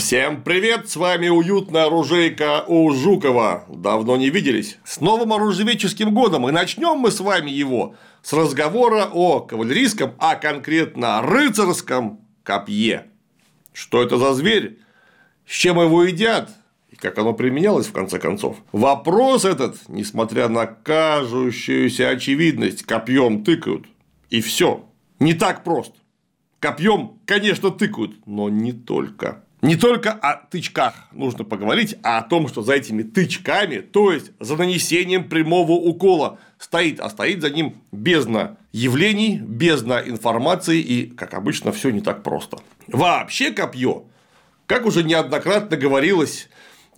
Всем привет, с вами уютная оружейка у Жукова. Давно не виделись. С новым оружеведческим годом, и начнем мы с вами его с разговора о кавалерийском, а конкретно рыцарском копье. Что это за зверь? С чем его едят? И как оно применялось в конце концов? Вопрос этот, несмотря на кажущуюся очевидность, копьем тыкают. И все. Не так просто. Копьем, конечно, тыкают, но не только. Не только о тычках нужно поговорить, а о том, что за этими тычками, то есть за нанесением прямого укола, стоит, а стоит за ним бездна явлений, бездна информации и, как обычно, все не так просто. Вообще копье, как уже неоднократно говорилось,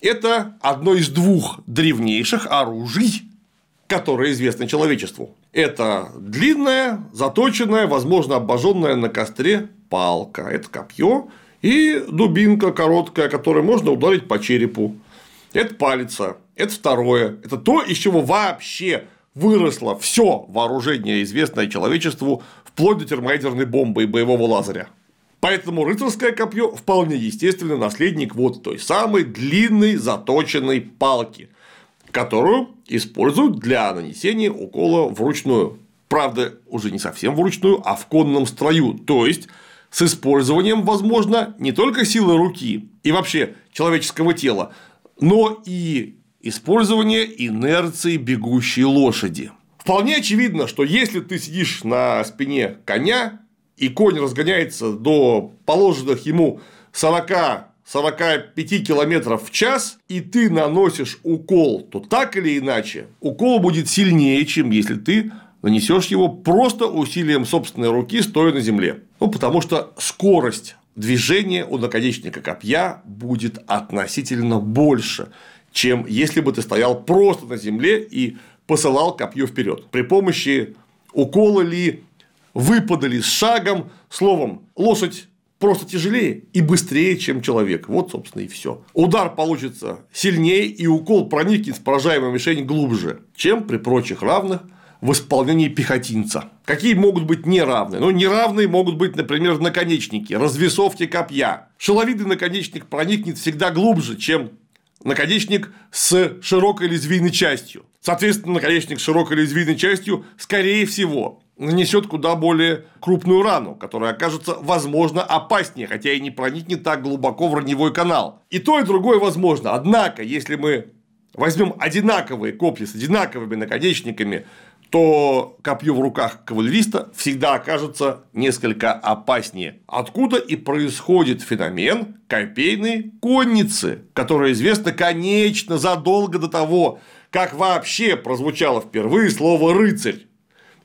это одно из двух древнейших оружий, которое известно человечеству. Это длинная, заточенная, возможно, обожженная на костре палка. Это копье, и дубинка короткая, которой можно ударить по черепу. Это палица. Это второе. Это то, из чего вообще выросло все вооружение, известное человечеству, вплоть до термоядерной бомбы и боевого лазеря. Поэтому рыцарское копье вполне естественно наследник вот той самой длинной заточенной палки, которую используют для нанесения укола вручную. Правда, уже не совсем вручную, а в конном строю, то есть с использованием, возможно, не только силы руки и вообще человеческого тела, но и использование инерции бегущей лошади. Вполне очевидно, что если ты сидишь на спине коня, и конь разгоняется до положенных ему 40 45 километров в час, и ты наносишь укол, то так или иначе укол будет сильнее, чем если ты нанесешь его просто усилием собственной руки, стоя на земле. Ну, потому что скорость движения у наконечника копья будет относительно больше, чем если бы ты стоял просто на земле и посылал копье вперед. При помощи укола ли, выпада ли с шагом, словом, лошадь просто тяжелее и быстрее, чем человек. Вот, собственно, и все. Удар получится сильнее, и укол проникнет в поражаемую мишень глубже, чем при прочих равных в исполнении пехотинца. Какие могут быть неравные? Ну, неравные могут быть, например, наконечники, развесовки копья. Шеловидный наконечник проникнет всегда глубже, чем наконечник с широкой лезвийной частью. Соответственно, наконечник с широкой лезвийной частью, скорее всего, нанесет куда более крупную рану, которая окажется, возможно, опаснее, хотя и не проникнет так глубоко в раневой канал. И то, и другое возможно. Однако, если мы возьмем одинаковые копья с одинаковыми наконечниками, то копье в руках кавалериста всегда окажется несколько опаснее. Откуда и происходит феномен копейной конницы, которая известна, конечно, задолго до того, как вообще прозвучало впервые слово «рыцарь».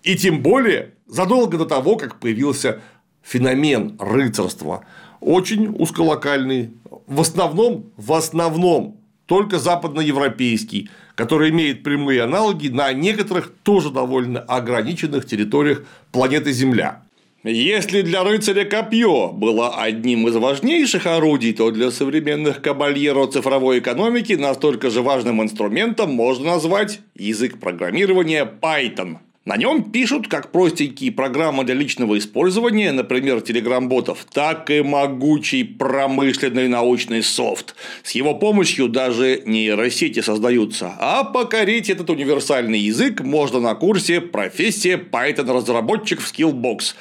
И тем более задолго до того, как появился феномен рыцарства, очень узколокальный, в основном, в основном только западноевропейский, который имеет прямые аналоги на некоторых тоже довольно ограниченных территориях планеты Земля. Если для рыцаря копье было одним из важнейших орудий, то для современных кабальеро цифровой экономики настолько же важным инструментом можно назвать язык программирования Python – на нем пишут как простенькие программы для личного использования, например, телеграм-ботов, так и могучий промышленный научный софт. С его помощью даже нейросети создаются. А покорить этот универсальный язык можно на курсе «Профессия Python-разработчик в Skillbox».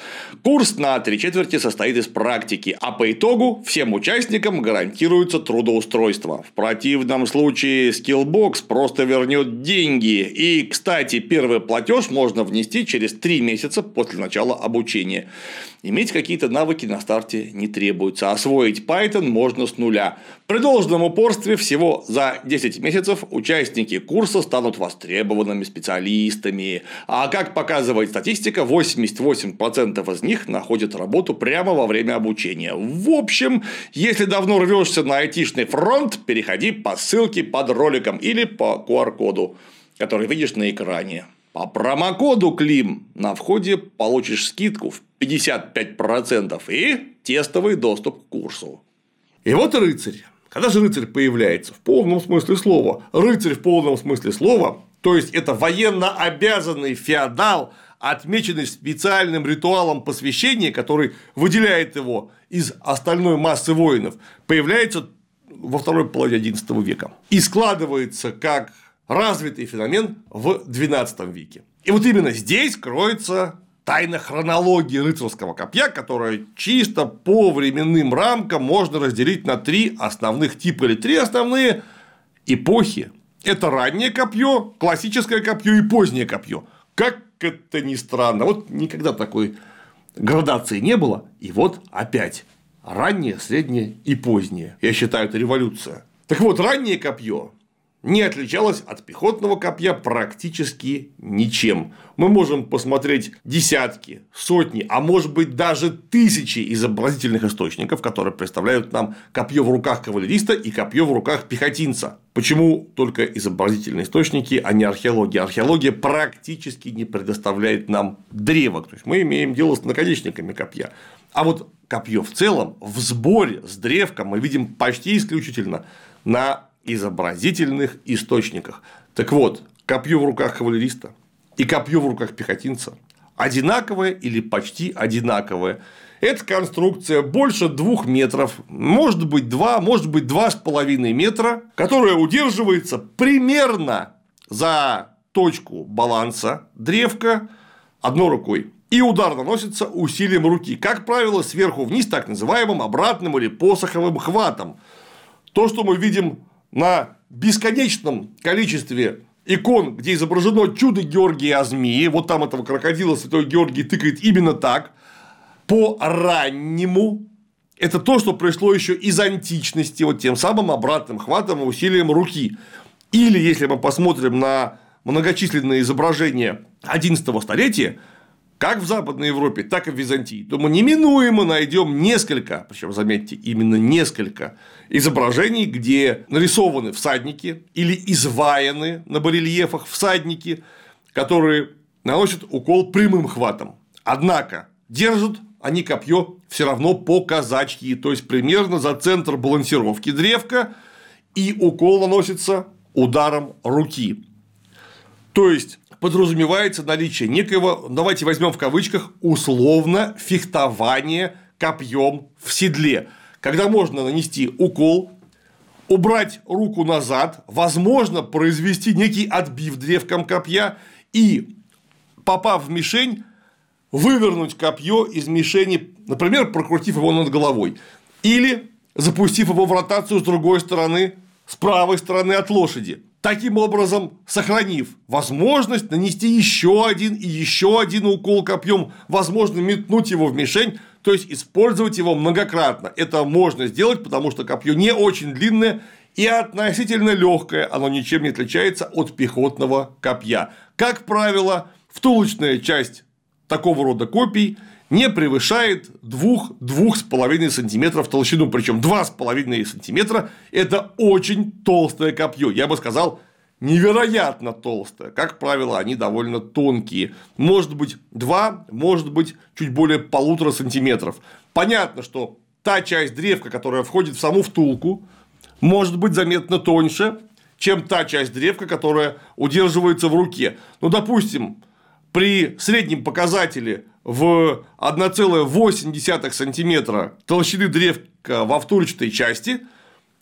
Курс на три четверти состоит из практики, а по итогу всем участникам гарантируется трудоустройство. В противном случае Skillbox просто вернет деньги. И, кстати, первый платеж можно внести через 3 месяца после начала обучения. Иметь какие-то навыки на старте не требуется. Освоить Python можно с нуля. При должном упорстве всего за 10 месяцев участники курса станут востребованными специалистами. А как показывает статистика, 88% из них находят работу прямо во время обучения. В общем, если давно рвешься на айтишный фронт, переходи по ссылке под роликом или по QR-коду, который видишь на экране. По промокоду КЛИМ на входе получишь скидку в 55% и тестовый доступ к курсу. И вот рыцарь. Когда же рыцарь появляется? В полном смысле слова. Рыцарь в полном смысле слова, то есть это военно обязанный феодал, отмеченный специальным ритуалом посвящения, который выделяет его из остальной массы воинов, появляется во второй половине XI века и складывается как развитый феномен в XII веке. И вот именно здесь кроется тайна хронологии рыцарского копья, которая чисто по временным рамкам можно разделить на три основных типа или три основные эпохи. Это раннее копье, классическое копье и позднее копье. Как это ни странно, вот никогда такой градации не было, и вот опять раннее, среднее и позднее. Я считаю, это революция. Так вот, раннее копье не отличалась от пехотного копья практически ничем. Мы можем посмотреть десятки, сотни, а может быть даже тысячи изобразительных источников, которые представляют нам копье в руках кавалериста и копье в руках пехотинца. Почему только изобразительные источники, а не археология? Археология практически не предоставляет нам древок. То есть мы имеем дело с наконечниками копья. А вот копье в целом в сборе с древком мы видим почти исключительно на изобразительных источниках. Так вот, копье в руках кавалериста и копье в руках пехотинца одинаковое или почти одинаковое. Эта конструкция больше двух метров, может быть два, может быть два с половиной метра, которая удерживается примерно за точку баланса древка одной рукой. И удар наносится усилием руки, как правило, сверху вниз так называемым обратным или посоховым хватом. То, что мы видим на бесконечном количестве икон, где изображено чудо Георгия о змеи, вот там этого крокодила святой Георгий тыкает именно так, по раннему, это то, что пришло еще из античности, вот тем самым обратным хватом и усилием руки. Или, если мы посмотрим на многочисленные изображения XI столетия, как в Западной Европе, так и в Византии, то мы неминуемо найдем несколько, причем заметьте, именно несколько изображений, где нарисованы всадники или изваяны на барельефах всадники, которые наносят укол прямым хватом. Однако держат они копье все равно по казачьи, то есть примерно за центр балансировки древка, и укол наносится ударом руки. То есть подразумевается наличие некоего, давайте возьмем в кавычках, условно фехтования копьем в седле, когда можно нанести укол, убрать руку назад, возможно, произвести некий отбив древком копья и, попав в мишень, вывернуть копье из мишени, например, прокрутив его над головой, или запустив его в ротацию с другой стороны, с правой стороны от лошади таким образом сохранив возможность нанести еще один и еще один укол копьем, возможно, метнуть его в мишень, то есть использовать его многократно. Это можно сделать, потому что копье не очень длинное и относительно легкое, оно ничем не отличается от пехотного копья. Как правило, втулочная часть такого рода копий не превышает 2-2,5 см толщину, причем 2,5 см – это очень толстое копье, я бы сказал, невероятно толстое. Как правило, они довольно тонкие. Может быть 2, может быть чуть более полутора сантиметров. Понятно, что та часть древка, которая входит в саму втулку, может быть заметно тоньше, чем та часть древка, которая удерживается в руке. Ну, допустим, при среднем показателе в 1,8 сантиметра толщины древка во втулочной части,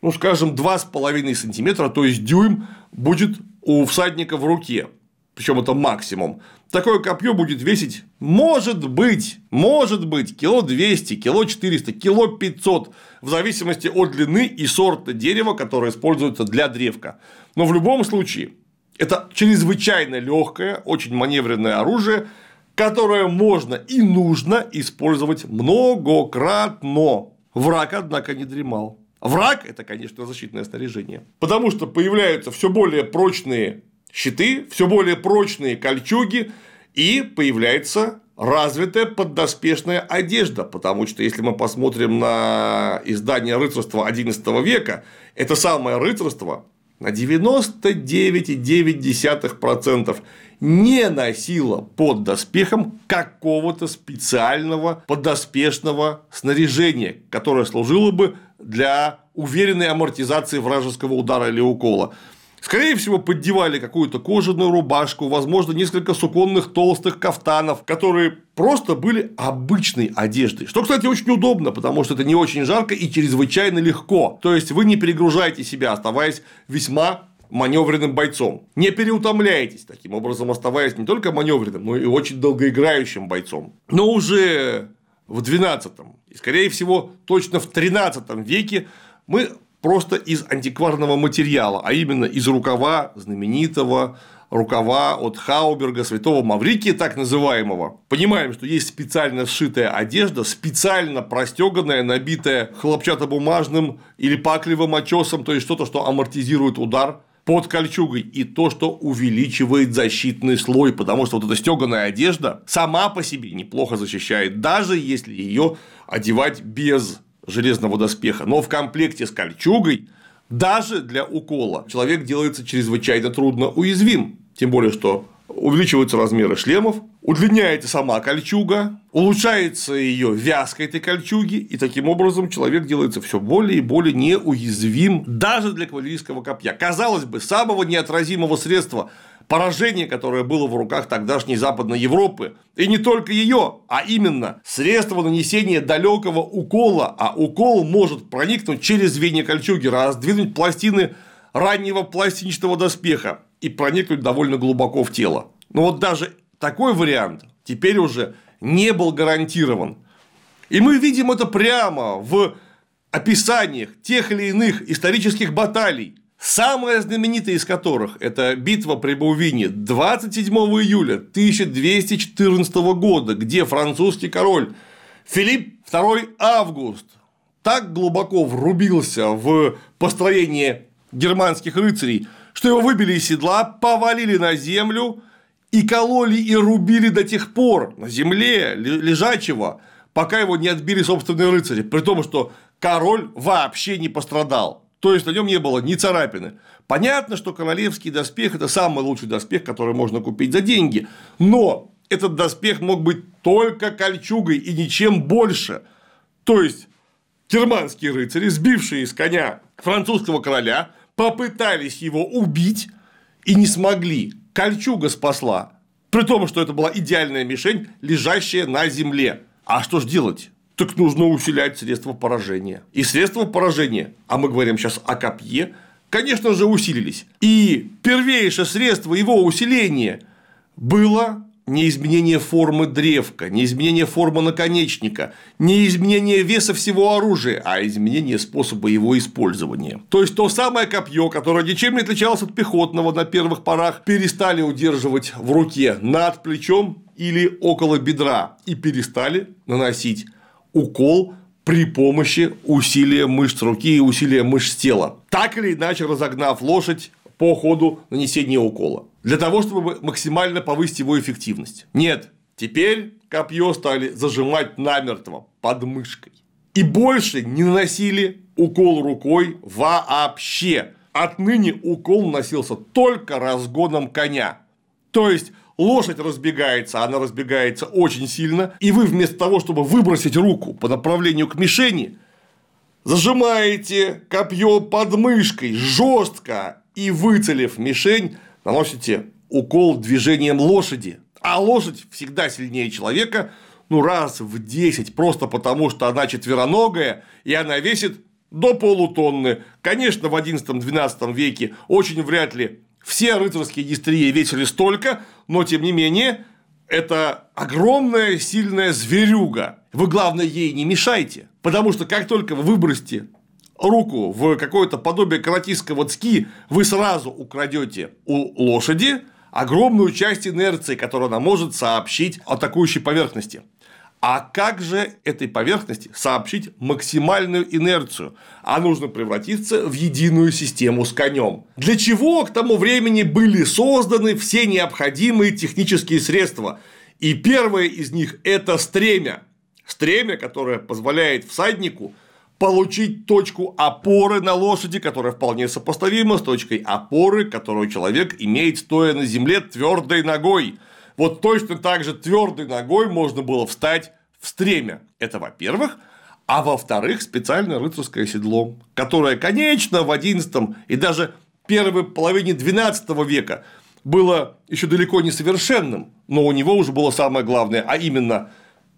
ну, скажем, 2,5 сантиметра, то есть дюйм будет у всадника в руке. Причем это максимум. Такое копье будет весить, может быть, может быть, кило 200, кило 400, кило 500, в зависимости от длины и сорта дерева, которое используется для древка. Но в любом случае, это чрезвычайно легкое, очень маневренное оружие, которое можно и нужно использовать многократно. Враг, однако, не дремал. Враг – это, конечно, защитное снаряжение. Потому что появляются все более прочные щиты, все более прочные кольчуги, и появляется развитая поддоспешная одежда, потому что если мы посмотрим на издание рыцарства XI века, это самое рыцарство на 99,9% не носила под доспехом какого-то специального поддоспешного снаряжения, которое служило бы для уверенной амортизации вражеского удара или укола. Скорее всего, поддевали какую-то кожаную рубашку, возможно, несколько суконных толстых кафтанов, которые просто были обычной одеждой. Что, кстати, очень удобно, потому что это не очень жарко и чрезвычайно легко. То есть вы не перегружаете себя, оставаясь весьма маневренным бойцом. Не переутомляйтесь, таким образом оставаясь не только маневренным, но и очень долгоиграющим бойцом. Но уже в 12 и, скорее всего, точно в 13 веке мы просто из антикварного материала, а именно из рукава знаменитого рукава от Хауберга, святого Маврикия, так называемого. Понимаем, что есть специально сшитая одежда, специально простеганная, набитая хлопчатобумажным или паклевым очесом, то есть что-то, что амортизирует удар под кольчугой. И то, что увеличивает защитный слой, потому что вот эта стеганая одежда сама по себе неплохо защищает, даже если ее одевать без железного доспеха, но в комплекте с кольчугой даже для укола человек делается чрезвычайно трудно уязвим, тем более что увеличиваются размеры шлемов, удлиняется сама кольчуга, улучшается ее вязка этой кольчуги, и таким образом человек делается все более и более неуязвим даже для кавалерийского копья. Казалось бы, самого неотразимого средства поражение, которое было в руках тогдашней Западной Европы. И не только ее, а именно средство нанесения далекого укола, а укол может проникнуть через звенья кольчуги, раздвинуть пластины раннего пластинчатого доспеха и проникнуть довольно глубоко в тело. Но вот даже такой вариант теперь уже не был гарантирован. И мы видим это прямо в описаниях тех или иных исторических баталий, Самая знаменитая из которых – это битва при Баувине 27 июля 1214 года, где французский король Филипп II Август так глубоко врубился в построение германских рыцарей, что его выбили из седла, повалили на землю и кололи и рубили до тех пор на земле лежачего, пока его не отбили собственные рыцари, при том, что король вообще не пострадал. То есть на нем не было ни царапины. Понятно, что королевский доспех – это самый лучший доспех, который можно купить за деньги. Но этот доспех мог быть только кольчугой и ничем больше. То есть германские рыцари, сбившие с коня французского короля, попытались его убить и не смогли. Кольчуга спасла. При том, что это была идеальная мишень, лежащая на земле. А что ж делать? так нужно усилять средства поражения. И средства поражения, а мы говорим сейчас о копье, конечно же, усилились. И первейшее средство его усиления было не изменение формы древка, не изменение формы наконечника, не изменение веса всего оружия, а изменение способа его использования. То есть то самое копье, которое ничем не отличалось от пехотного на первых порах, перестали удерживать в руке над плечом или около бедра и перестали наносить укол при помощи усилия мышц руки и усилия мышц тела, так или иначе разогнав лошадь по ходу нанесения укола, для того, чтобы максимально повысить его эффективность. Нет, теперь копье стали зажимать намертво под мышкой. И больше не наносили укол рукой вообще. Отныне укол наносился только разгоном коня. То есть лошадь разбегается, она разбегается очень сильно, и вы вместо того, чтобы выбросить руку по направлению к мишени, зажимаете копье под мышкой жестко и выцелив мишень, наносите укол движением лошади. А лошадь всегда сильнее человека, ну раз в 10, просто потому что она четвероногая, и она весит до полутонны. Конечно, в 11-12 веке очень вряд ли все рыцарские дистрии весили столько, но тем не менее это огромная сильная зверюга. Вы, главное, ей не мешайте. Потому что как только вы выбросите руку в какое-то подобие каратистского цки, вы сразу украдете у лошади огромную часть инерции, которую она может сообщить атакующей поверхности. А как же этой поверхности сообщить максимальную инерцию? А нужно превратиться в единую систему с конем. Для чего к тому времени были созданы все необходимые технические средства? И первое из них – это стремя. Стремя, которое позволяет всаднику получить точку опоры на лошади, которая вполне сопоставима с точкой опоры, которую человек имеет стоя на земле твердой ногой. Вот точно так же твердой ногой можно было встать в стремя. Это во-первых. А во-вторых, специальное рыцарское седло, которое, конечно, в XI и даже первой половине XII века было еще далеко не совершенным, но у него уже было самое главное, а именно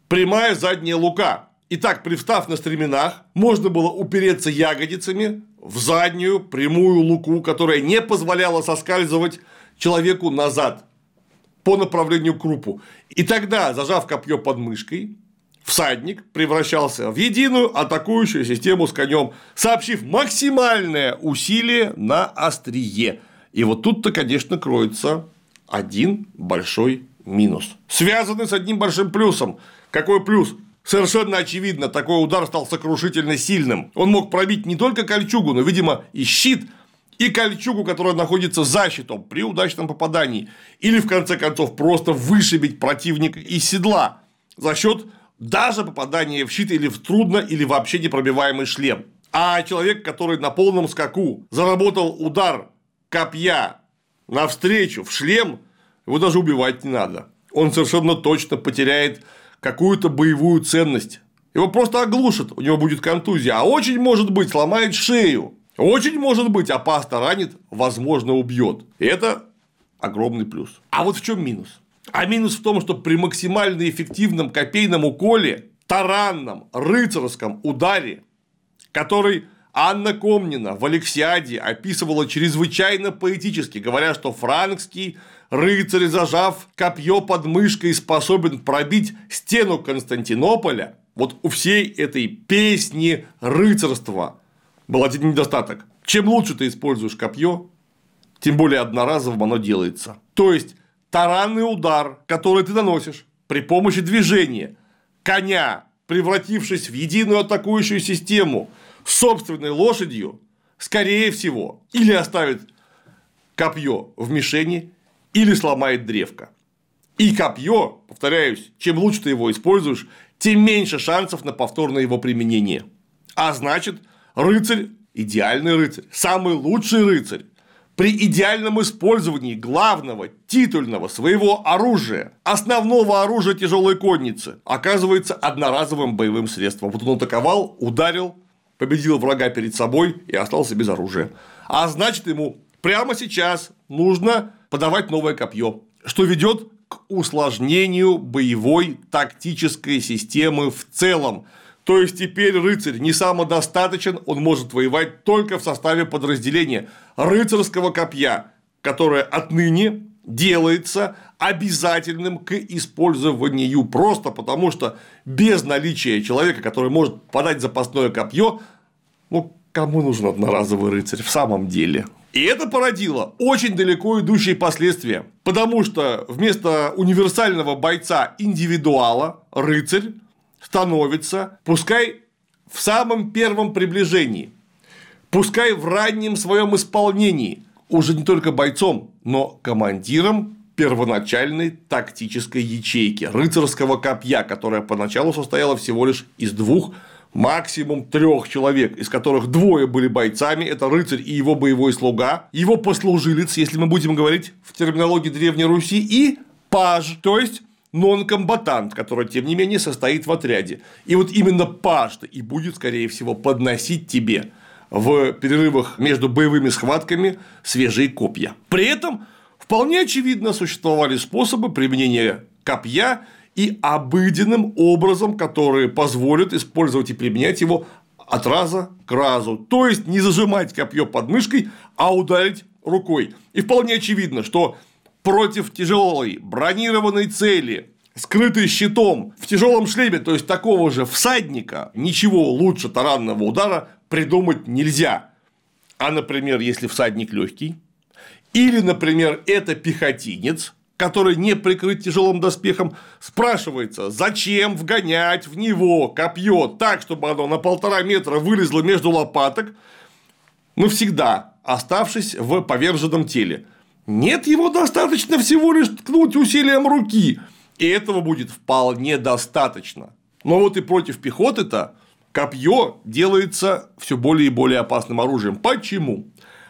прямая задняя лука. Итак, привстав на стременах, можно было упереться ягодицами в заднюю прямую луку, которая не позволяла соскальзывать человеку назад по направлению к крупу. И тогда, зажав копье под мышкой, всадник превращался в единую атакующую систему с конем, сообщив максимальное усилие на острие. И вот тут-то, конечно, кроется один большой минус, связанный с одним большим плюсом. Какой плюс? Совершенно очевидно, такой удар стал сокрушительно сильным. Он мог пробить не только кольчугу, но, видимо, и щит, и кольчугу, которая находится за щитом при удачном попадании. Или, в конце концов, просто вышибить противника из седла за счет даже попадания в щит или в трудно или вообще непробиваемый шлем. А человек, который на полном скаку заработал удар копья навстречу в шлем, его даже убивать не надо. Он совершенно точно потеряет какую-то боевую ценность. Его просто оглушат, у него будет контузия, а очень может быть сломает шею. Очень может быть опасно ранит, возможно убьет. Это огромный плюс. А вот в чем минус? А минус в том, что при максимально эффективном копейном уколе, таранном, рыцарском ударе, который Анна Комнина в Алексиаде описывала чрезвычайно поэтически, говоря, что франкский рыцарь, зажав копье под мышкой, способен пробить стену Константинополя, вот у всей этой песни рыцарства был один недостаток. Чем лучше ты используешь копье, тем более одноразовым оно делается. То есть таранный удар, который ты наносишь при помощи движения коня, превратившись в единую атакующую систему собственной лошадью, скорее всего, или оставит копье в мишени, или сломает древко. И копье, повторяюсь, чем лучше ты его используешь, тем меньше шансов на повторное его применение. А значит, рыцарь – идеальный рыцарь, самый лучший рыцарь при идеальном использовании главного титульного своего оружия, основного оружия тяжелой конницы, оказывается одноразовым боевым средством. Вот он атаковал, ударил, победил врага перед собой и остался без оружия. А значит, ему прямо сейчас нужно подавать новое копье, что ведет к усложнению боевой тактической системы в целом. То есть теперь рыцарь не самодостаточен, он может воевать только в составе подразделения рыцарского копья, которое отныне делается обязательным к использованию просто потому, что без наличия человека, который может подать запасное копье, ну, кому нужен одноразовый рыцарь в самом деле? И это породило очень далеко идущие последствия, потому что вместо универсального бойца индивидуала рыцарь становится, пускай в самом первом приближении, пускай в раннем своем исполнении, уже не только бойцом, но командиром первоначальной тактической ячейки рыцарского копья, которая поначалу состояла всего лишь из двух максимум трех человек, из которых двое были бойцами, это рыцарь и его боевой слуга, его послужилец, если мы будем говорить в терминологии Древней Руси, и паж, то есть нон-комбатант, который, тем не менее, состоит в отряде. И вот именно паж и будет, скорее всего, подносить тебе в перерывах между боевыми схватками свежие копья. При этом вполне очевидно существовали способы применения копья и обыденным образом, которые позволят использовать и применять его от раза к разу. То есть не зажимать копье под мышкой, а ударить рукой. И вполне очевидно, что против тяжелой бронированной цели, скрытой щитом, в тяжелом шлеме, то есть такого же всадника, ничего лучше таранного удара придумать нельзя. А, например, если всадник легкий, или, например, это пехотинец, который не прикрыт тяжелым доспехом, спрашивается, зачем вгонять в него копье так, чтобы оно на полтора метра вылезло между лопаток, навсегда оставшись в поверженном теле. Нет, его достаточно всего лишь ткнуть усилием руки, и этого будет вполне достаточно. Но вот и против пехоты-то копье делается все более и более опасным оружием. Почему?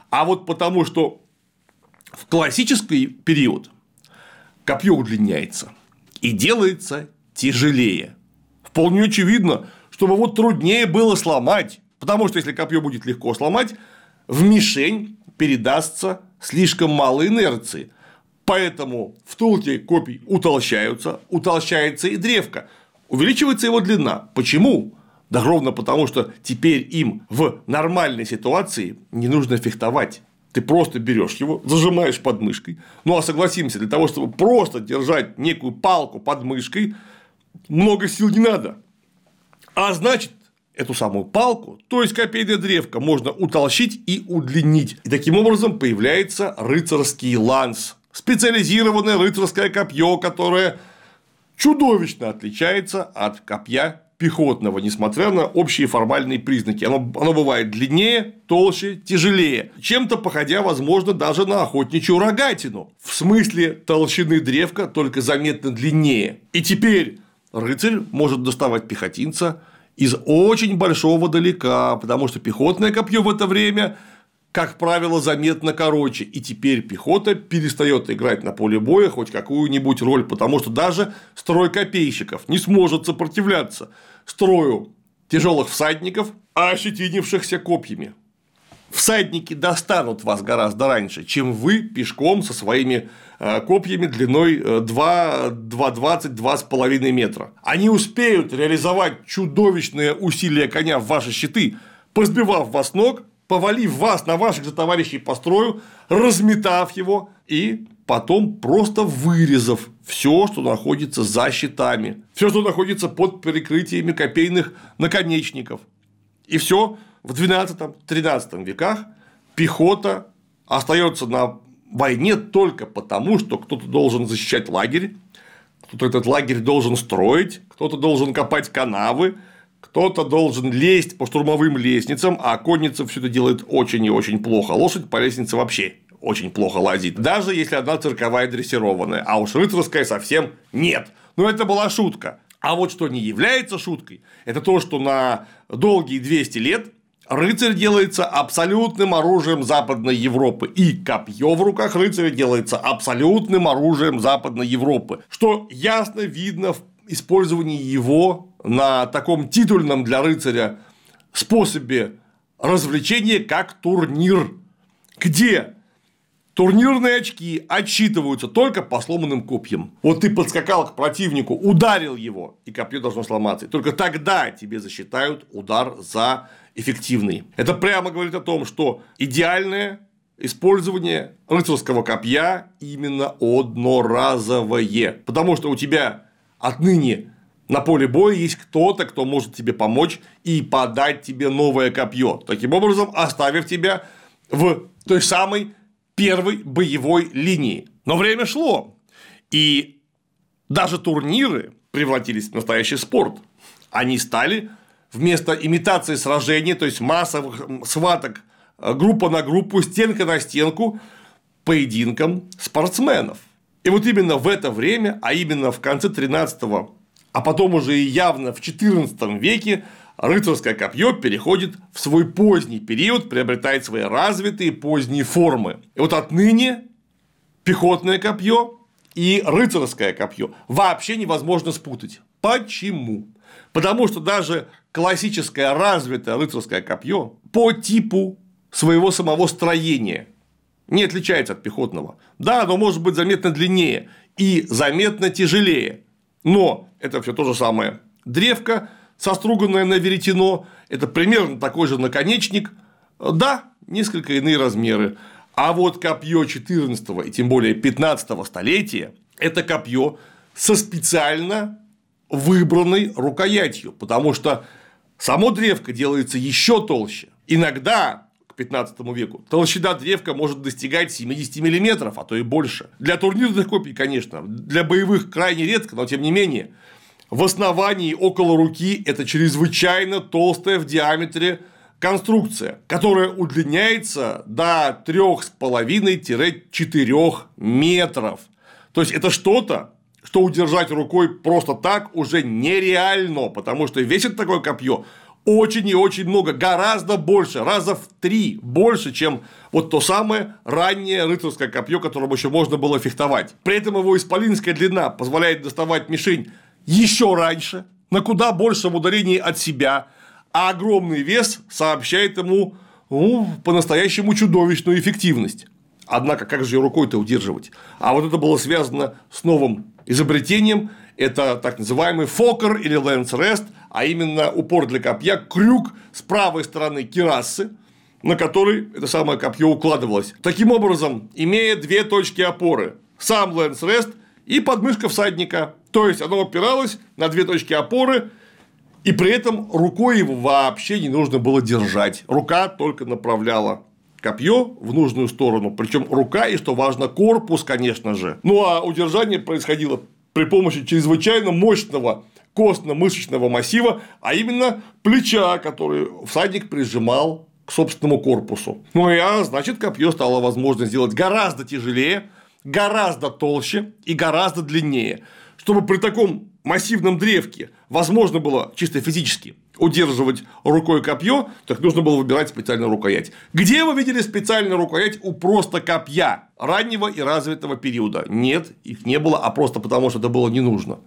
А вот потому, что в классический период копье удлиняется и делается тяжелее. Вполне очевидно, чтобы вот труднее было сломать, потому что если копье будет легко сломать, в мишень передастся слишком мало инерции. Поэтому втулки копий утолщаются, утолщается и древко, увеличивается его длина. Почему? Да ровно потому, что теперь им в нормальной ситуации не нужно фехтовать. Ты просто берешь его, зажимаешь под мышкой. Ну а согласимся, для того, чтобы просто держать некую палку под мышкой, много сил не надо. А значит, эту самую палку, то есть копейная древко, можно утолщить и удлинить. И таким образом появляется рыцарский ланс. Специализированное рыцарское копье, которое чудовищно отличается от копья пехотного, несмотря на общие формальные признаки. Оно, оно бывает длиннее, толще, тяжелее, чем-то походя, возможно, даже на охотничью рогатину. В смысле толщины древка только заметно длиннее. И теперь рыцарь может доставать пехотинца из очень большого далека, потому что пехотное копье в это время как правило, заметно короче, и теперь пехота перестает играть на поле боя хоть какую-нибудь роль, потому что даже строй копейщиков не сможет сопротивляться строю тяжелых всадников, ощетинившихся копьями. Всадники достанут вас гораздо раньше, чем вы пешком со своими э, копьями длиной 2,20-2,5 э, метра. Они успеют реализовать чудовищные усилия коня в ваши щиты, позбивав вас ног повалив вас на ваших же товарищей по строю, разметав его и потом просто вырезав все, что находится за щитами, все, что находится под прикрытиями копейных наконечников. И все в 12-13 веках пехота остается на войне только потому, что кто-то должен защищать лагерь, кто-то этот лагерь должен строить, кто-то должен копать канавы, кто-то должен лезть по штурмовым лестницам, а конница все это делает очень и очень плохо. Лошадь по лестнице вообще очень плохо лазит, даже если одна цирковая дрессированная, а уж рыцарская совсем нет. Но это была шутка. А вот что не является шуткой, это то, что на долгие 200 лет рыцарь делается абсолютным оружием Западной Европы, и копье в руках рыцаря делается абсолютным оружием Западной Европы, что ясно видно в использовании его на таком титульном для рыцаря способе развлечения, как турнир, где турнирные очки отсчитываются только по сломанным копьям. Вот ты подскакал к противнику, ударил его, и копье должно сломаться. И только тогда тебе засчитают удар за эффективный. Это прямо говорит о том, что идеальное использование рыцарского копья именно одноразовое. Потому что у тебя отныне на поле боя есть кто-то, кто может тебе помочь и подать тебе новое копье, таким образом оставив тебя в той самой первой боевой линии. Но время шло, и даже турниры превратились в настоящий спорт. Они стали вместо имитации сражений, то есть массовых схваток э, группа на группу, стенка на стенку, поединком спортсменов. И вот именно в это время, а именно в конце 13 а потом уже и явно в XIV веке рыцарское копье переходит в свой поздний период, приобретает свои развитые поздние формы. И вот отныне пехотное копье и рыцарское копье вообще невозможно спутать. Почему? Потому что даже классическое развитое рыцарское копье по типу своего самого строения не отличается от пехотного. Да, оно может быть заметно длиннее и заметно тяжелее, но это все то же самое. Древко, соструганное на веретено, это примерно такой же наконечник. Да, несколько иные размеры. А вот копье 14 и тем более 15 столетия – это копье со специально выбранной рукоятью, потому что само древко делается еще толще. Иногда 15 веку. Толщина древка может достигать 70 мм, а то и больше. Для турнирных копий, конечно, для боевых крайне редко, но тем не менее. В основании около руки это чрезвычайно толстая в диаметре конструкция, которая удлиняется до 3,5-4 метров. То есть это что-то, что удержать рукой просто так уже нереально, потому что весит такое копье очень и очень много, гораздо больше, раза в три больше, чем вот то самое раннее рыцарское копье, которым еще можно было фехтовать. При этом его исполинская длина позволяет доставать мишень еще раньше, на куда большем ударении от себя, а огромный вес сообщает ему ну, по-настоящему чудовищную эффективность. Однако, как же ее рукой-то удерживать? А вот это было связано с новым изобретением. Это так называемый faucre или lance rest, а именно упор для копья, крюк с правой стороны кирасы, на который это самое копье укладывалось. Таким образом, имея две точки опоры, сам lance rest и подмышка всадника. То есть оно опиралось на две точки опоры, и при этом рукой его вообще не нужно было держать. Рука только направляла копье в нужную сторону. Причем рука и, что важно, корпус, конечно же. Ну а удержание происходило при помощи чрезвычайно мощного костно-мышечного массива, а именно плеча, который всадник прижимал к собственному корпусу. Ну и а, значит, копье стало возможно сделать гораздо тяжелее, гораздо толще и гораздо длиннее, чтобы при таком массивном древке возможно было чисто физически удерживать рукой копье, так нужно было выбирать специальную рукоять. Где вы видели специальную рукоять у просто копья раннего и развитого периода? Нет, их не было, а просто потому, что это было не нужно.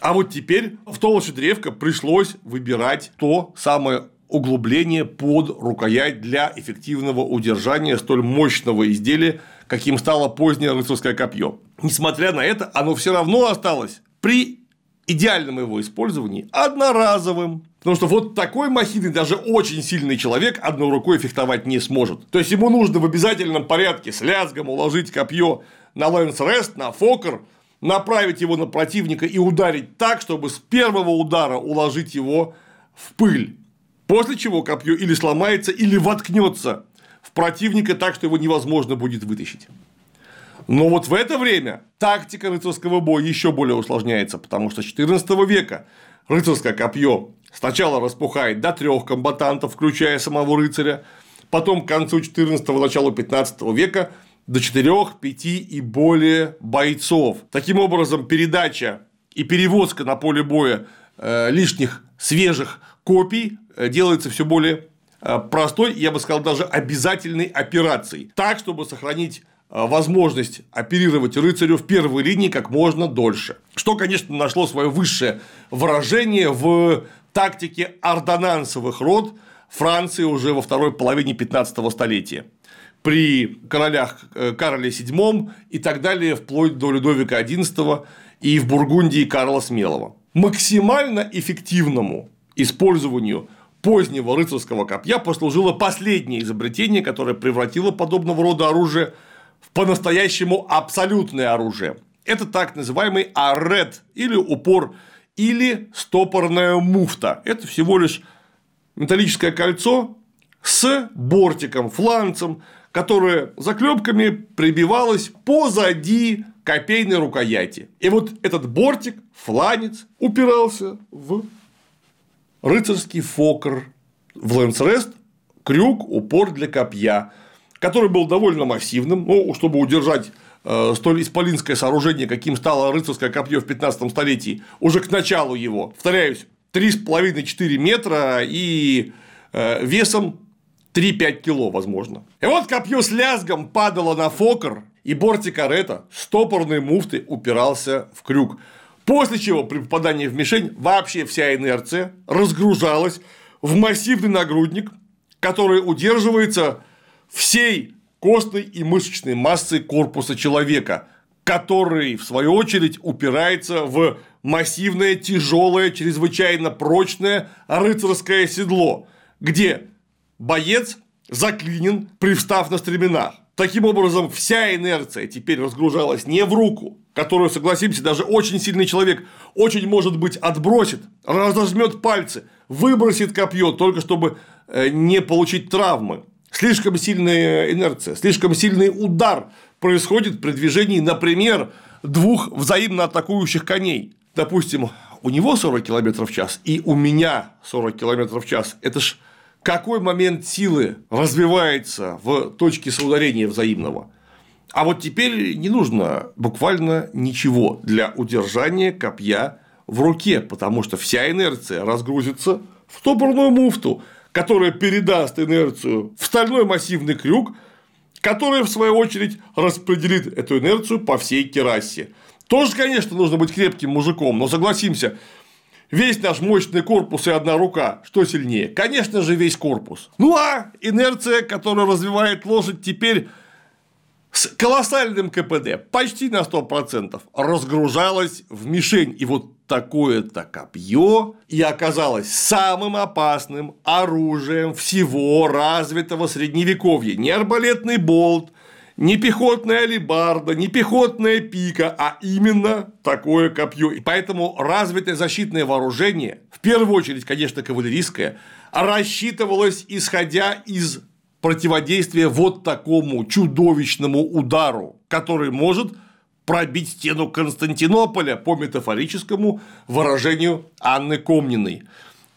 А вот теперь в толще древка пришлось выбирать то самое углубление под рукоять для эффективного удержания столь мощного изделия, каким стало позднее рыцарское копье. Несмотря на это, оно все равно осталось при идеальном его использовании одноразовым. Потому что вот такой махиной даже очень сильный человек одной рукой фехтовать не сможет. То есть ему нужно в обязательном порядке с лязгом уложить копье на лэнс рест, на фокер, направить его на противника и ударить так, чтобы с первого удара уложить его в пыль. После чего копье или сломается, или воткнется в противника так, что его невозможно будет вытащить. Но вот в это время тактика рыцарского боя еще более усложняется, потому что с XIV века рыцарское копье сначала распухает до трех комбатантов, включая самого рыцаря, потом к концу XIV – началу XV века до 4, 5 и более бойцов. Таким образом, передача и перевозка на поле боя э, лишних свежих копий э, делается все более э, простой, я бы сказал, даже обязательной операцией, так, чтобы сохранить возможность оперировать рыцарю в первой линии как можно дольше. Что, конечно, нашло свое высшее выражение в тактике ордонансовых род Франции уже во второй половине 15 столетия при королях э, Карле VII и так далее, вплоть до Людовика XI и в Бургундии Карла Смелого. Максимально эффективному использованию позднего рыцарского копья послужило последнее изобретение, которое превратило подобного рода оружие в по-настоящему абсолютное оружие. Это так называемый арет или упор или стопорная муфта. Это всего лишь металлическое кольцо с бортиком, фланцем, которое заклепками прибивалось позади копейной рукояти. И вот этот бортик, фланец, упирался в рыцарский фокр, в лэнсрест, крюк, упор для копья, который был довольно массивным, ну, чтобы удержать э, столь исполинское сооружение, каким стало рыцарское копье в 15 столетии, уже к началу его, повторяюсь, 3,5-4 метра и э, весом 3-5 кило, возможно. И вот копье с лязгом падало на фокер, и бортик карета стопорной муфты упирался в крюк. После чего при попадании в мишень вообще вся инерция разгружалась в массивный нагрудник, который удерживается всей костной и мышечной массой корпуса человека, который, в свою очередь, упирается в массивное, тяжелое, чрезвычайно прочное рыцарское седло, где боец заклинен, привстав на стременах. Таким образом, вся инерция теперь разгружалась не в руку, которую, согласимся, даже очень сильный человек очень может быть отбросит, разожмет пальцы, выбросит копье, только чтобы э, не получить травмы. Слишком сильная инерция, слишком сильный удар происходит при движении, например, двух взаимно атакующих коней. Допустим, у него 40 км в час и у меня 40 км в час. Это ж какой момент силы развивается в точке соударения взаимного. А вот теперь не нужно буквально ничего для удержания копья в руке, потому что вся инерция разгрузится в стопорную муфту, которая передаст инерцию в стальной массивный крюк, который, в свою очередь, распределит эту инерцию по всей керасе. Тоже, конечно, нужно быть крепким мужиком, но согласимся, весь наш мощный корпус и одна рука, что сильнее? Конечно же, весь корпус. Ну а инерция, которую развивает лошадь, теперь с колоссальным КПД, почти на 100%, разгружалась в мишень. И вот такое-то копье и оказалось самым опасным оружием всего развитого средневековья. Не арбалетный болт, не пехотная алибарда, не пехотная пика, а именно такое копье. И поэтому развитое защитное вооружение, в первую очередь, конечно, кавалерийское, рассчитывалось исходя из противодействия вот такому чудовищному удару, который может пробить стену Константинополя по метафорическому выражению Анны Комниной.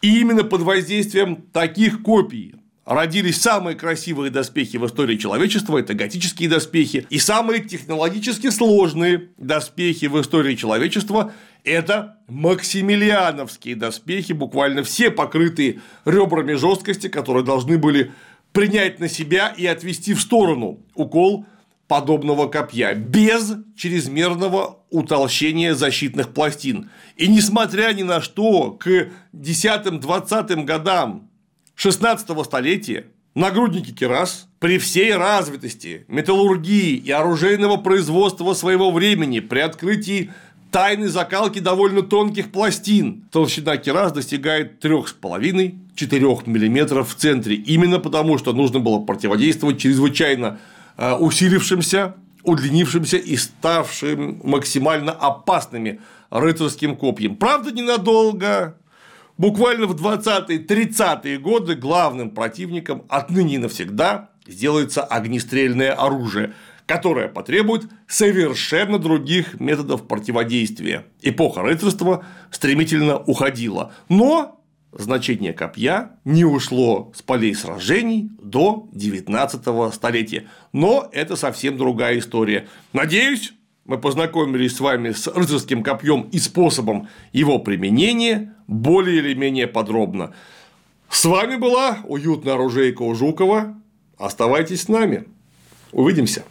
И именно под воздействием таких копий родились самые красивые доспехи в истории человечества, это готические доспехи, и самые технологически сложные доспехи в истории человечества – это максимилиановские доспехи, буквально все покрытые ребрами жесткости, которые должны были принять на себя и отвести в сторону укол подобного копья без чрезмерного утолщения защитных пластин. И несмотря ни на что, к 10-20 годам 16 столетия нагрудники Керас при всей развитости металлургии и оружейного производства своего времени при открытии тайны закалки довольно тонких пластин. Толщина керас достигает 3,5-4 мм в центре, именно потому, что нужно было противодействовать чрезвычайно э, усилившимся, удлинившимся и ставшим максимально опасными рыцарским копьям. Правда, ненадолго, буквально в 20-30-е годы главным противником отныне и навсегда сделается огнестрельное оружие, которое потребует совершенно других методов противодействия. Эпоха рыцарства стремительно уходила, но значение копья не ушло с полей сражений до 19 столетия. Но это совсем другая история. Надеюсь, мы познакомились с вами с рыцарским копьем и способом его применения более или менее подробно. С вами была уютная оружейка у Жукова. Оставайтесь с нами. Увидимся.